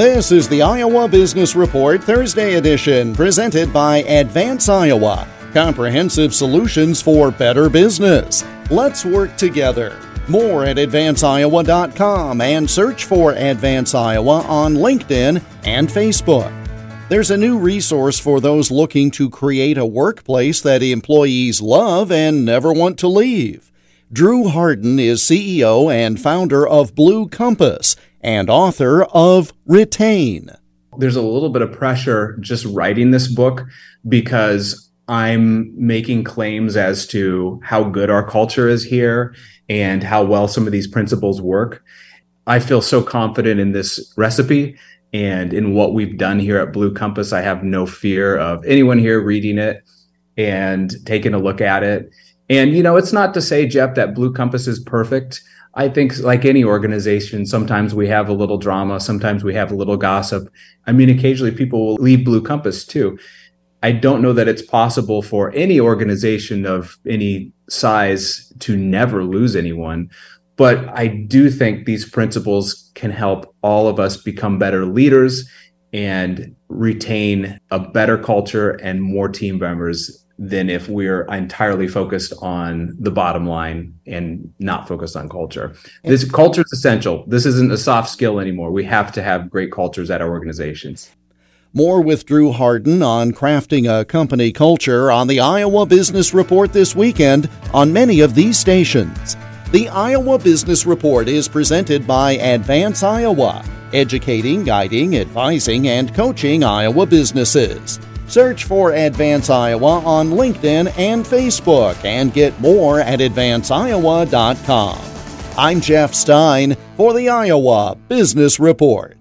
This is the Iowa Business Report Thursday edition, presented by Advance Iowa. Comprehensive solutions for better business. Let's work together. More at advanceiowa.com and search for Advance Iowa on LinkedIn and Facebook. There's a new resource for those looking to create a workplace that employees love and never want to leave. Drew Harden is CEO and founder of Blue Compass and author of Retain. There's a little bit of pressure just writing this book because I'm making claims as to how good our culture is here and how well some of these principles work. I feel so confident in this recipe and in what we've done here at Blue Compass. I have no fear of anyone here reading it and taking a look at it. And, you know, it's not to say, Jeff, that Blue Compass is perfect. I think, like any organization, sometimes we have a little drama, sometimes we have a little gossip. I mean, occasionally people will leave Blue Compass too. I don't know that it's possible for any organization of any size to never lose anyone. But I do think these principles can help all of us become better leaders and retain a better culture and more team members than if we're entirely focused on the bottom line and not focused on culture. This culture is essential. This isn't a soft skill anymore. We have to have great cultures at our organizations. More with Drew Harden on crafting a company culture on the Iowa Business Report this weekend on many of these stations. The Iowa Business Report is presented by Advance Iowa, educating, guiding, advising, and coaching Iowa businesses. Search for Advance Iowa on LinkedIn and Facebook and get more at advanceiowa.com. I'm Jeff Stein for the Iowa Business Report.